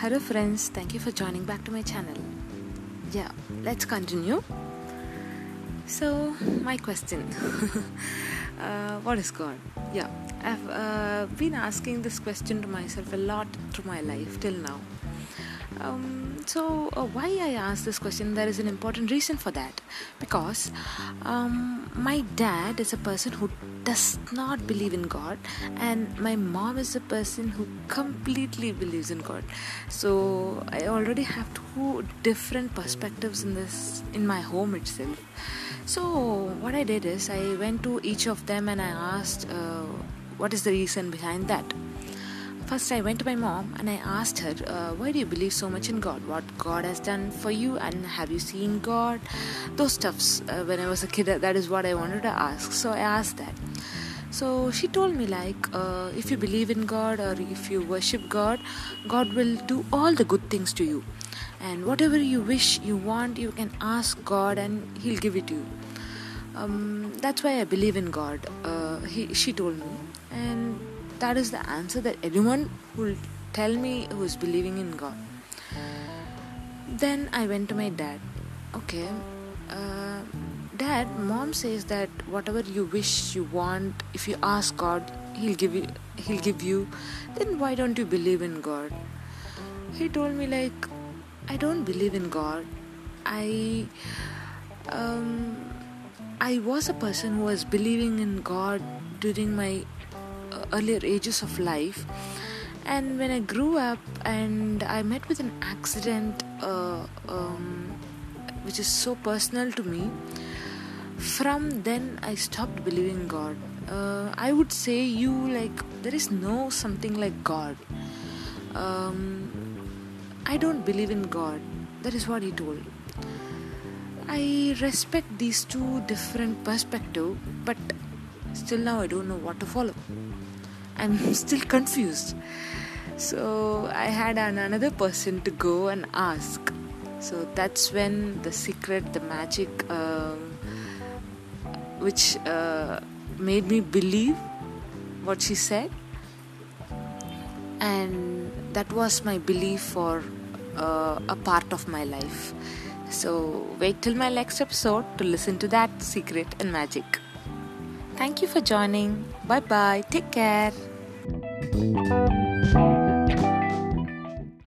Hello, friends. Thank you for joining back to my channel. Yeah, let's continue. So, my question uh, What is God? Yeah, I've uh, been asking this question to myself a lot through my life till now. Um, so, uh, why I ask this question? There is an important reason for that. Because um, my dad is a person who does not believe in God, and my mom is a person who completely believes in God. So, I already have two different perspectives in this in my home itself. So, what I did is I went to each of them and I asked, uh, what is the reason behind that? First, I went to my mom and I asked her, uh, Why do you believe so much in God? What God has done for you, and have you seen God? Those stuffs. Uh, when I was a kid, that is what I wanted to ask. So I asked that. So she told me, like, uh, if you believe in God or if you worship God, God will do all the good things to you. And whatever you wish, you want, you can ask God and He'll give it to you. Um, that's why I believe in God. Uh, he, she told me, and that is the answer that anyone will tell me who is believing in God. Then I went to my dad. Okay, uh, dad, mom says that whatever you wish, you want, if you ask God, He'll give you. He'll give you. Then why don't you believe in God? He told me like, I don't believe in God. I um, I was a person who was believing in God during my earlier ages of life. And when i grew up and i met with an accident uh, um, which is so personal to me from then i stopped believing god. Uh, i would say you like there is no something like god. Um, i don't believe in god. That is what he told. I respect these two different perspectives but still now i don't know what to follow i'm still confused so i had an, another person to go and ask so that's when the secret the magic um, which uh, made me believe what she said and that was my belief for uh, a part of my life so wait till my next episode to listen to that secret and magic Thank you for joining. Bye bye. Take care. Thank you.